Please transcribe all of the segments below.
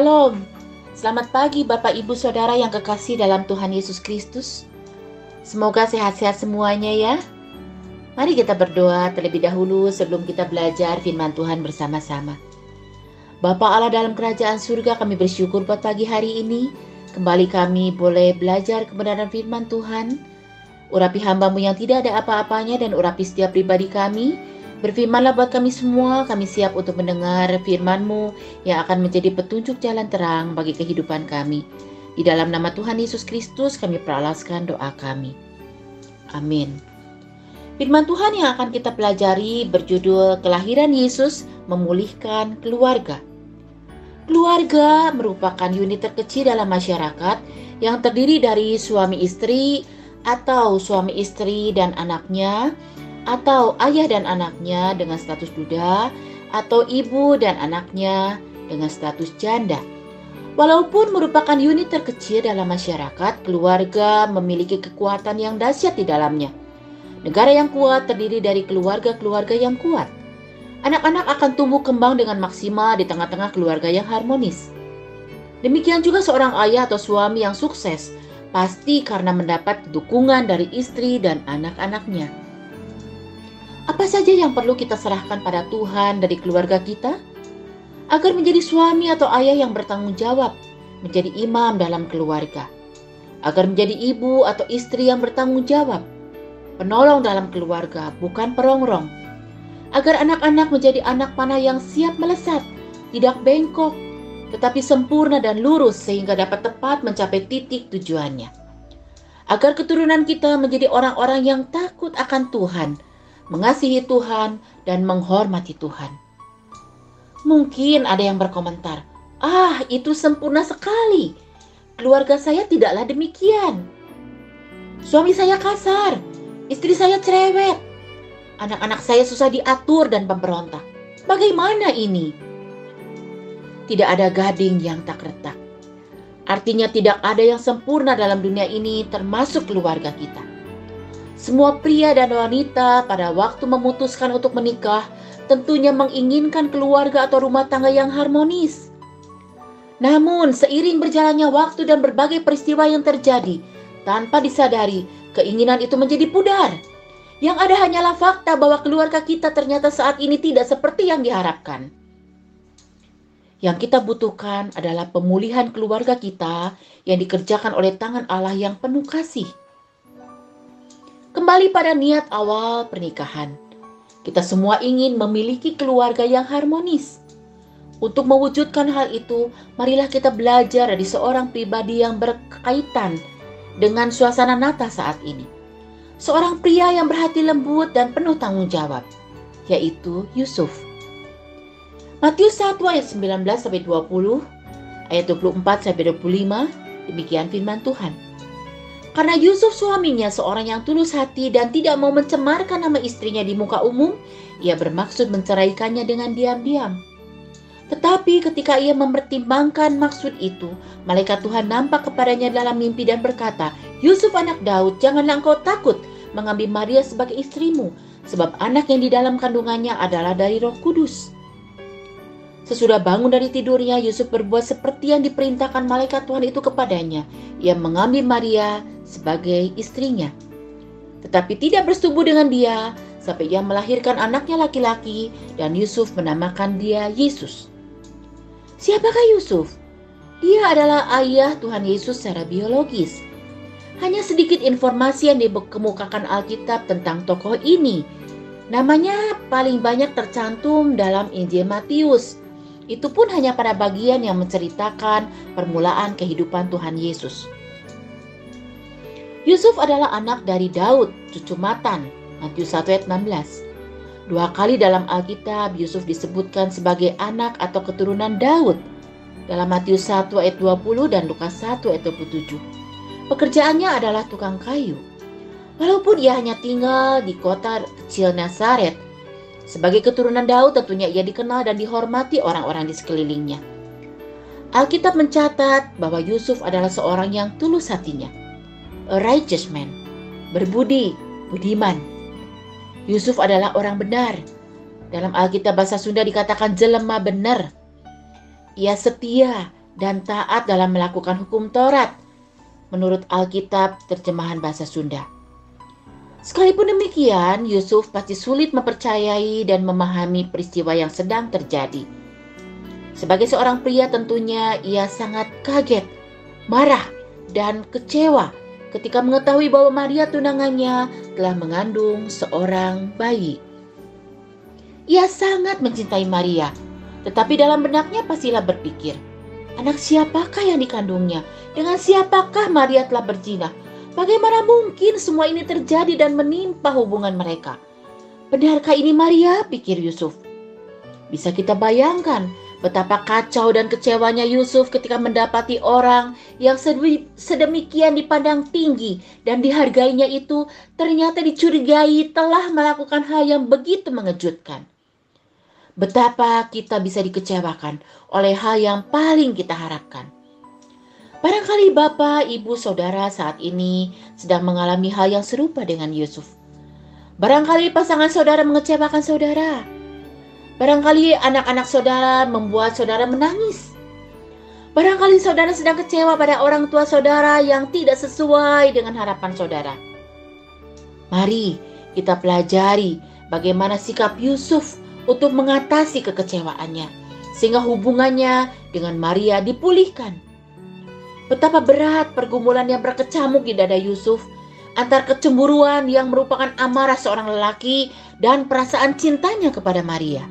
Shalom. Selamat pagi Bapak Ibu Saudara yang kekasih dalam Tuhan Yesus Kristus. Semoga sehat-sehat semuanya ya. Mari kita berdoa terlebih dahulu sebelum kita belajar firman Tuhan bersama-sama. Bapa Allah dalam kerajaan surga kami bersyukur buat pagi hari ini. Kembali kami boleh belajar kebenaran firman Tuhan. Urapi hambamu yang tidak ada apa-apanya dan urapi setiap pribadi kami Berfirmanlah buat kami semua, kami siap untuk mendengar firman-Mu yang akan menjadi petunjuk jalan terang bagi kehidupan kami. Di dalam nama Tuhan Yesus Kristus kami peralaskan doa kami. Amin. Firman Tuhan yang akan kita pelajari berjudul Kelahiran Yesus Memulihkan Keluarga. Keluarga merupakan unit terkecil dalam masyarakat yang terdiri dari suami istri atau suami istri dan anaknya atau ayah dan anaknya dengan status duda, atau ibu dan anaknya dengan status janda. Walaupun merupakan unit terkecil dalam masyarakat, keluarga memiliki kekuatan yang dahsyat di dalamnya. Negara yang kuat terdiri dari keluarga-keluarga yang kuat. Anak-anak akan tumbuh kembang dengan maksimal di tengah-tengah keluarga yang harmonis. Demikian juga seorang ayah atau suami yang sukses, pasti karena mendapat dukungan dari istri dan anak-anaknya. Apa saja yang perlu kita serahkan pada Tuhan dari keluarga kita? Agar menjadi suami atau ayah yang bertanggung jawab, menjadi imam dalam keluarga. Agar menjadi ibu atau istri yang bertanggung jawab, penolong dalam keluarga, bukan perongrong. Agar anak-anak menjadi anak panah yang siap melesat, tidak bengkok, tetapi sempurna dan lurus sehingga dapat tepat mencapai titik tujuannya. Agar keturunan kita menjadi orang-orang yang takut akan Tuhan, mengasihi Tuhan, dan menghormati Tuhan. Mungkin ada yang berkomentar, "Ah, itu sempurna sekali. Keluarga saya tidaklah demikian. Suami saya kasar, istri saya cerewet, anak-anak saya susah diatur dan pemberontak. Bagaimana ini?" Tidak ada gading yang tak retak. Artinya tidak ada yang sempurna dalam dunia ini termasuk keluarga kita. Semua pria dan wanita pada waktu memutuskan untuk menikah tentunya menginginkan keluarga atau rumah tangga yang harmonis. Namun, seiring berjalannya waktu dan berbagai peristiwa yang terjadi, tanpa disadari, keinginan itu menjadi pudar. Yang ada hanyalah fakta bahwa keluarga kita ternyata saat ini tidak seperti yang diharapkan. Yang kita butuhkan adalah pemulihan keluarga kita yang dikerjakan oleh tangan Allah yang penuh kasih. Kembali pada niat awal pernikahan. Kita semua ingin memiliki keluarga yang harmonis. Untuk mewujudkan hal itu, marilah kita belajar dari seorang pribadi yang berkaitan dengan suasana Natal saat ini. Seorang pria yang berhati lembut dan penuh tanggung jawab, yaitu Yusuf. Matius 1 ayat 19 sampai 20, ayat 24 sampai 25, demikian firman Tuhan. Karena Yusuf suaminya seorang yang tulus hati dan tidak mau mencemarkan nama istrinya di muka umum, ia bermaksud menceraikannya dengan diam-diam. Tetapi ketika ia mempertimbangkan maksud itu, malaikat Tuhan nampak kepadanya dalam mimpi dan berkata, Yusuf anak Daud, janganlah engkau takut mengambil Maria sebagai istrimu, sebab anak yang di dalam kandungannya adalah dari roh kudus. Sesudah bangun dari tidurnya, Yusuf berbuat seperti yang diperintahkan malaikat Tuhan itu kepadanya. Ia mengambil Maria sebagai istrinya. Tetapi tidak bersetubuh dengan dia sampai ia melahirkan anaknya laki-laki dan Yusuf menamakan dia Yesus. Siapakah Yusuf? Dia adalah ayah Tuhan Yesus secara biologis. Hanya sedikit informasi yang dikemukakan Alkitab tentang tokoh ini. Namanya paling banyak tercantum dalam Injil Matius itu pun hanya pada bagian yang menceritakan permulaan kehidupan Tuhan Yesus. Yusuf adalah anak dari Daud, cucu Matan, Matius 1 ayat 16. Dua kali dalam Alkitab Yusuf disebutkan sebagai anak atau keturunan Daud dalam Matius 1 ayat 20 dan Lukas 1 ayat 27. Pekerjaannya adalah tukang kayu. Walaupun ia hanya tinggal di kota kecil Nazaret, sebagai keturunan Daud tentunya ia dikenal dan dihormati orang-orang di sekelilingnya. Alkitab mencatat bahwa Yusuf adalah seorang yang tulus hatinya. A righteous man, berbudi, budiman. Yusuf adalah orang benar. Dalam Alkitab bahasa Sunda dikatakan jelema benar. Ia setia dan taat dalam melakukan hukum Taurat menurut Alkitab terjemahan bahasa Sunda. Sekalipun demikian, Yusuf pasti sulit mempercayai dan memahami peristiwa yang sedang terjadi. Sebagai seorang pria tentunya ia sangat kaget, marah, dan kecewa ketika mengetahui bahwa Maria tunangannya telah mengandung seorang bayi. Ia sangat mencintai Maria, tetapi dalam benaknya pastilah berpikir, anak siapakah yang dikandungnya? Dengan siapakah Maria telah berzina? Bagaimana mungkin semua ini terjadi dan menimpa hubungan mereka? Benarkah ini Maria? pikir Yusuf. Bisa kita bayangkan betapa kacau dan kecewanya Yusuf ketika mendapati orang yang sedemikian dipandang tinggi dan dihargainya itu ternyata dicurigai telah melakukan hal yang begitu mengejutkan. Betapa kita bisa dikecewakan oleh hal yang paling kita harapkan. Barangkali Bapak, Ibu, Saudara saat ini sedang mengalami hal yang serupa dengan Yusuf. Barangkali pasangan saudara mengecewakan saudara. Barangkali anak-anak saudara membuat saudara menangis. Barangkali saudara sedang kecewa pada orang tua saudara yang tidak sesuai dengan harapan saudara. Mari kita pelajari bagaimana sikap Yusuf untuk mengatasi kekecewaannya, sehingga hubungannya dengan Maria dipulihkan. Betapa berat pergumulan yang berkecamuk di dada Yusuf antar kecemburuan yang merupakan amarah seorang lelaki dan perasaan cintanya kepada Maria.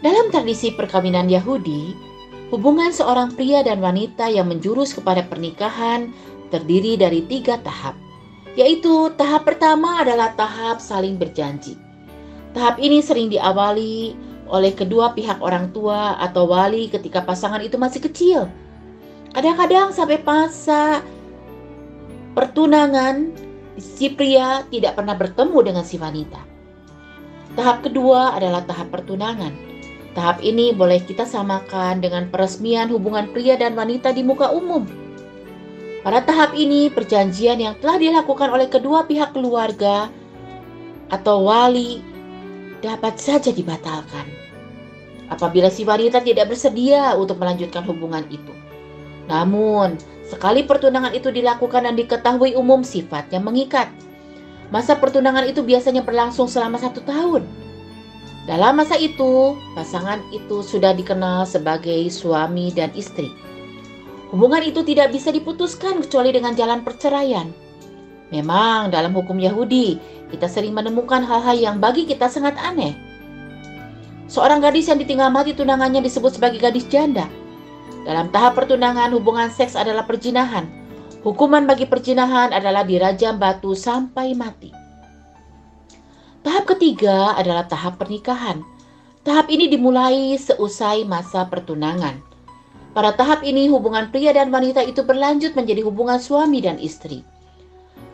Dalam tradisi perkawinan Yahudi, hubungan seorang pria dan wanita yang menjurus kepada pernikahan terdiri dari tiga tahap, yaitu tahap pertama adalah tahap saling berjanji. Tahap ini sering diawali oleh kedua pihak orang tua atau wali ketika pasangan itu masih kecil. Kadang-kadang sampai masa pertunangan si pria tidak pernah bertemu dengan si wanita. Tahap kedua adalah tahap pertunangan. Tahap ini boleh kita samakan dengan peresmian hubungan pria dan wanita di muka umum. Pada tahap ini, perjanjian yang telah dilakukan oleh kedua pihak keluarga atau wali dapat saja dibatalkan apabila si wanita tidak bersedia untuk melanjutkan hubungan itu. Namun, sekali pertunangan itu dilakukan dan diketahui umum sifatnya mengikat. Masa pertunangan itu biasanya berlangsung selama satu tahun. Dalam masa itu, pasangan itu sudah dikenal sebagai suami dan istri. Hubungan itu tidak bisa diputuskan kecuali dengan jalan perceraian. Memang dalam hukum Yahudi, kita sering menemukan hal-hal yang bagi kita sangat aneh. Seorang gadis yang ditinggal mati tunangannya disebut sebagai gadis janda. Dalam tahap pertunangan, hubungan seks adalah perjinahan. Hukuman bagi perjinahan adalah dirajam batu sampai mati. Tahap ketiga adalah tahap pernikahan. Tahap ini dimulai seusai masa pertunangan. Pada tahap ini, hubungan pria dan wanita itu berlanjut menjadi hubungan suami dan istri.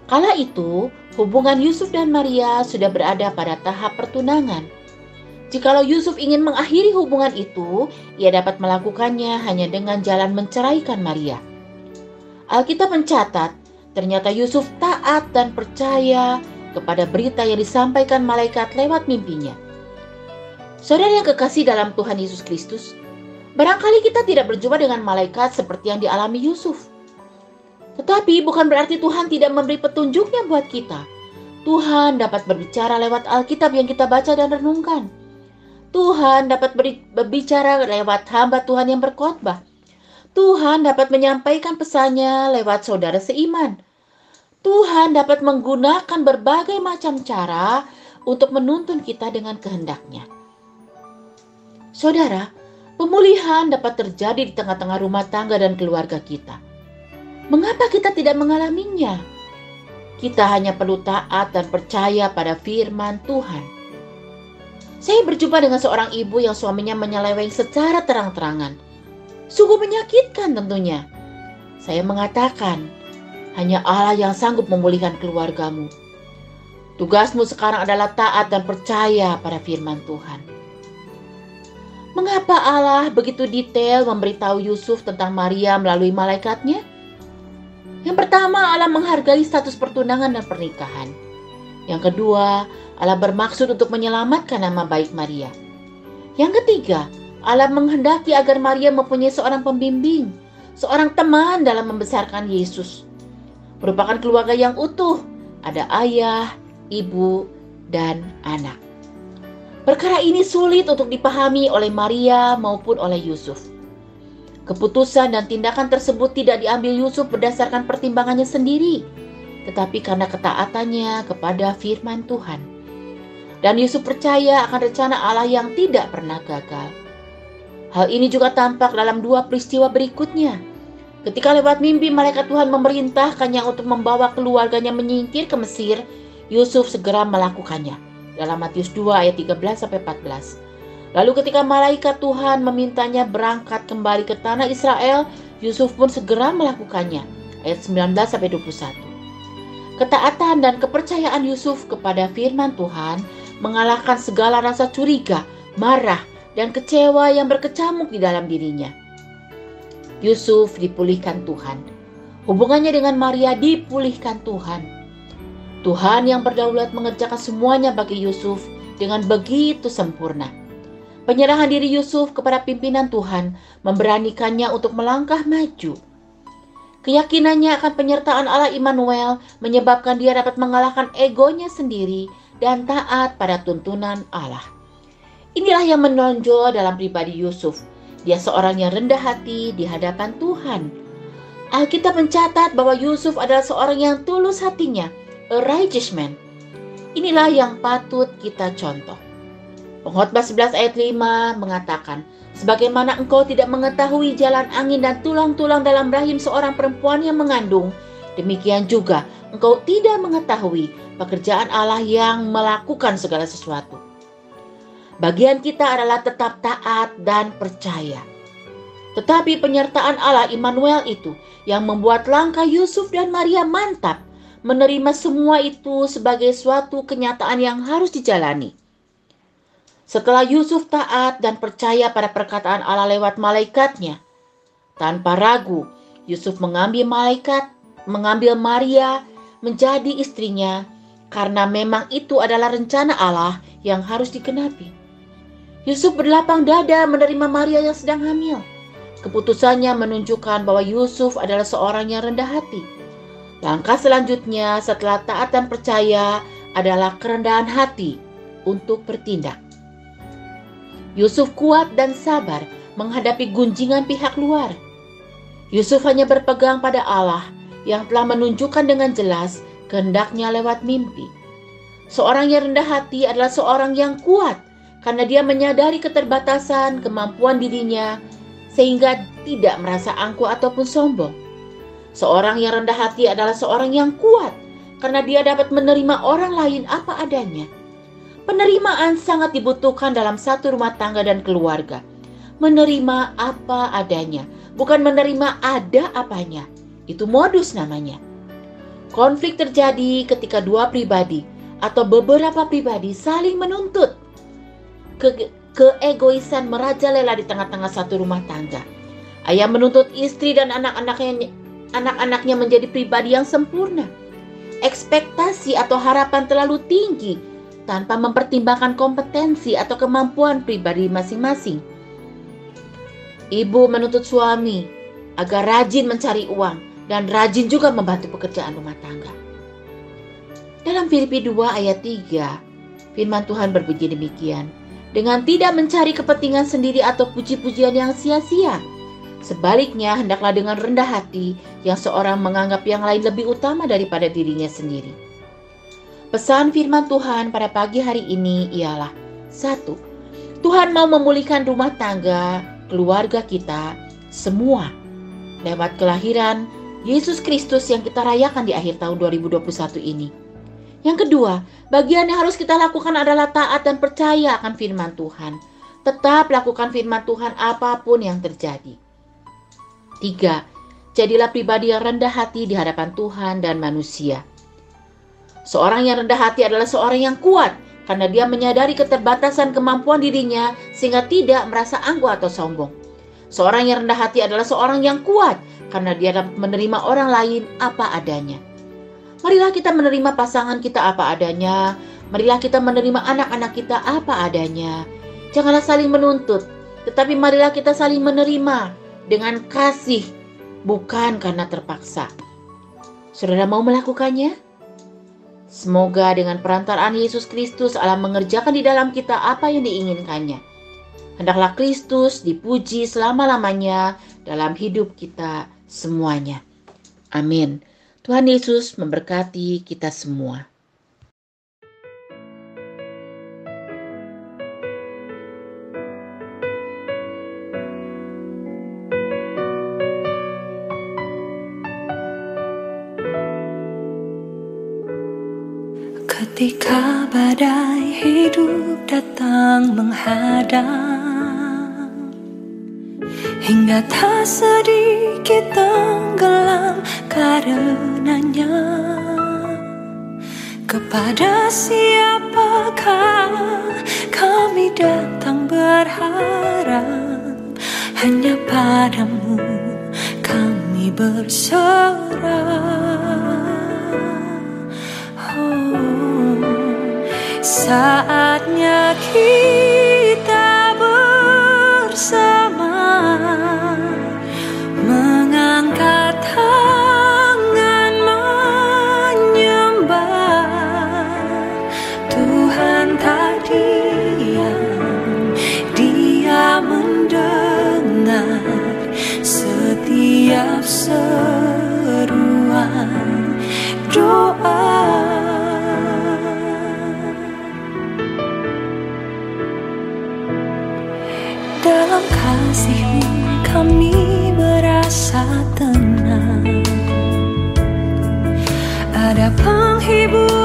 Kala itu, hubungan Yusuf dan Maria sudah berada pada tahap pertunangan. Jikalau Yusuf ingin mengakhiri hubungan itu, ia dapat melakukannya hanya dengan jalan menceraikan Maria. Alkitab mencatat, ternyata Yusuf taat dan percaya kepada berita yang disampaikan malaikat lewat mimpinya. Saudara yang kekasih dalam Tuhan Yesus Kristus, barangkali kita tidak berjumpa dengan malaikat seperti yang dialami Yusuf. Tetapi bukan berarti Tuhan tidak memberi petunjuknya buat kita. Tuhan dapat berbicara lewat Alkitab yang kita baca dan renungkan. Tuhan dapat berbicara lewat hamba Tuhan yang berkhotbah. Tuhan dapat menyampaikan pesannya lewat saudara seiman. Tuhan dapat menggunakan berbagai macam cara untuk menuntun kita dengan kehendaknya. Saudara, pemulihan dapat terjadi di tengah-tengah rumah tangga dan keluarga kita Mengapa kita tidak mengalaminya? Kita hanya perlu taat dan percaya pada firman Tuhan. Saya berjumpa dengan seorang ibu yang suaminya menyeleweng secara terang-terangan. Sungguh menyakitkan tentunya. Saya mengatakan, hanya Allah yang sanggup memulihkan keluargamu. Tugasmu sekarang adalah taat dan percaya pada firman Tuhan. Mengapa Allah begitu detail memberitahu Yusuf tentang Maria melalui malaikatnya? Yang pertama, Allah menghargai status pertunangan dan pernikahan. Yang kedua, Allah bermaksud untuk menyelamatkan nama baik Maria. Yang ketiga, Allah menghendaki agar Maria mempunyai seorang pembimbing, seorang teman dalam membesarkan Yesus. Merupakan keluarga yang utuh, ada ayah, ibu, dan anak. Perkara ini sulit untuk dipahami oleh Maria maupun oleh Yusuf. Keputusan dan tindakan tersebut tidak diambil Yusuf berdasarkan pertimbangannya sendiri, tetapi karena ketaatannya kepada firman Tuhan. Dan Yusuf percaya akan rencana Allah yang tidak pernah gagal. Hal ini juga tampak dalam dua peristiwa berikutnya. Ketika lewat mimpi malaikat Tuhan memerintahkannya untuk membawa keluarganya menyingkir ke Mesir, Yusuf segera melakukannya. Dalam Matius 2 ayat 13 sampai 14. Lalu ketika malaikat Tuhan memintanya berangkat kembali ke tanah Israel, Yusuf pun segera melakukannya. Ayat 19 sampai 21. Ketaatan dan kepercayaan Yusuf kepada firman Tuhan mengalahkan segala rasa curiga, marah, dan kecewa yang berkecamuk di dalam dirinya. Yusuf dipulihkan Tuhan. Hubungannya dengan Maria dipulihkan Tuhan. Tuhan yang berdaulat mengerjakan semuanya bagi Yusuf dengan begitu sempurna. Penyerahan diri Yusuf kepada pimpinan Tuhan memberanikannya untuk melangkah maju. Keyakinannya akan penyertaan Allah Immanuel menyebabkan dia dapat mengalahkan egonya sendiri dan taat pada tuntunan Allah. Inilah yang menonjol dalam pribadi Yusuf. Dia seorang yang rendah hati di hadapan Tuhan. Alkitab mencatat bahwa Yusuf adalah seorang yang tulus hatinya, a righteous man. Inilah yang patut kita contoh. Pengkhotbah 11 ayat 5 mengatakan, Sebagaimana engkau tidak mengetahui jalan angin dan tulang-tulang dalam rahim seorang perempuan yang mengandung, demikian juga engkau tidak mengetahui pekerjaan Allah yang melakukan segala sesuatu. Bagian kita adalah tetap taat dan percaya. Tetapi penyertaan Allah Immanuel itu yang membuat langkah Yusuf dan Maria mantap menerima semua itu sebagai suatu kenyataan yang harus dijalani. Setelah Yusuf taat dan percaya pada perkataan Allah lewat malaikatnya, tanpa ragu Yusuf mengambil malaikat, mengambil Maria menjadi istrinya karena memang itu adalah rencana Allah yang harus dikenapi. Yusuf berlapang dada menerima Maria yang sedang hamil. Keputusannya menunjukkan bahwa Yusuf adalah seorang yang rendah hati. Langkah selanjutnya setelah taat dan percaya adalah kerendahan hati untuk bertindak. Yusuf kuat dan sabar menghadapi gunjingan pihak luar. Yusuf hanya berpegang pada Allah yang telah menunjukkan dengan jelas kehendaknya lewat mimpi. Seorang yang rendah hati adalah seorang yang kuat karena dia menyadari keterbatasan kemampuan dirinya sehingga tidak merasa angkuh ataupun sombong. Seorang yang rendah hati adalah seorang yang kuat karena dia dapat menerima orang lain apa adanya. Penerimaan sangat dibutuhkan dalam satu rumah tangga dan keluarga. Menerima apa adanya, bukan menerima ada apanya. Itu modus namanya. Konflik terjadi ketika dua pribadi atau beberapa pribadi saling menuntut ke keegoisan merajalela di tengah-tengah satu rumah tangga. Ayah menuntut istri dan anak-anaknya anak-anaknya menjadi pribadi yang sempurna. Ekspektasi atau harapan terlalu tinggi tanpa mempertimbangkan kompetensi atau kemampuan pribadi masing-masing. Ibu menuntut suami agar rajin mencari uang dan rajin juga membantu pekerjaan rumah tangga. Dalam Filipi 2 ayat 3, firman Tuhan berbunyi demikian dengan tidak mencari kepentingan sendiri atau puji-pujian yang sia-sia. Sebaliknya, hendaklah dengan rendah hati yang seorang menganggap yang lain lebih utama daripada dirinya sendiri. Pesan firman Tuhan pada pagi hari ini ialah satu, Tuhan mau memulihkan rumah tangga, keluarga kita, semua lewat kelahiran Yesus Kristus yang kita rayakan di akhir tahun 2021 ini. Yang kedua, bagian yang harus kita lakukan adalah taat dan percaya akan firman Tuhan. Tetap lakukan firman Tuhan apa pun yang terjadi. Tiga, jadilah pribadi yang rendah hati di hadapan Tuhan dan manusia. Seorang yang rendah hati adalah seorang yang kuat karena dia menyadari keterbatasan kemampuan dirinya sehingga tidak merasa angkuh atau sombong. Seorang yang rendah hati adalah seorang yang kuat karena dia dapat menerima orang lain apa adanya. Marilah kita menerima pasangan kita apa adanya. Marilah kita menerima anak-anak kita apa adanya. Janganlah saling menuntut. tetapi marilah kita saling menerima dengan kasih, bukan karena terpaksa. Saudara mau melakukannya? Semoga dengan perantaraan Yesus Kristus Allah mengerjakan di dalam kita apa yang diinginkannya. Hendaklah Kristus dipuji selama-lamanya dalam hidup kita semuanya. Amin. Tuhan Yesus memberkati kita semua. Ketika badai hidup datang menghadang Hingga tak sedikit tenggelam karenanya. Kepada siapakah kami datang berharap? Hanya padamu kami berserah Saatnya kita kasihmu kami merasa tenang. Ada penghibur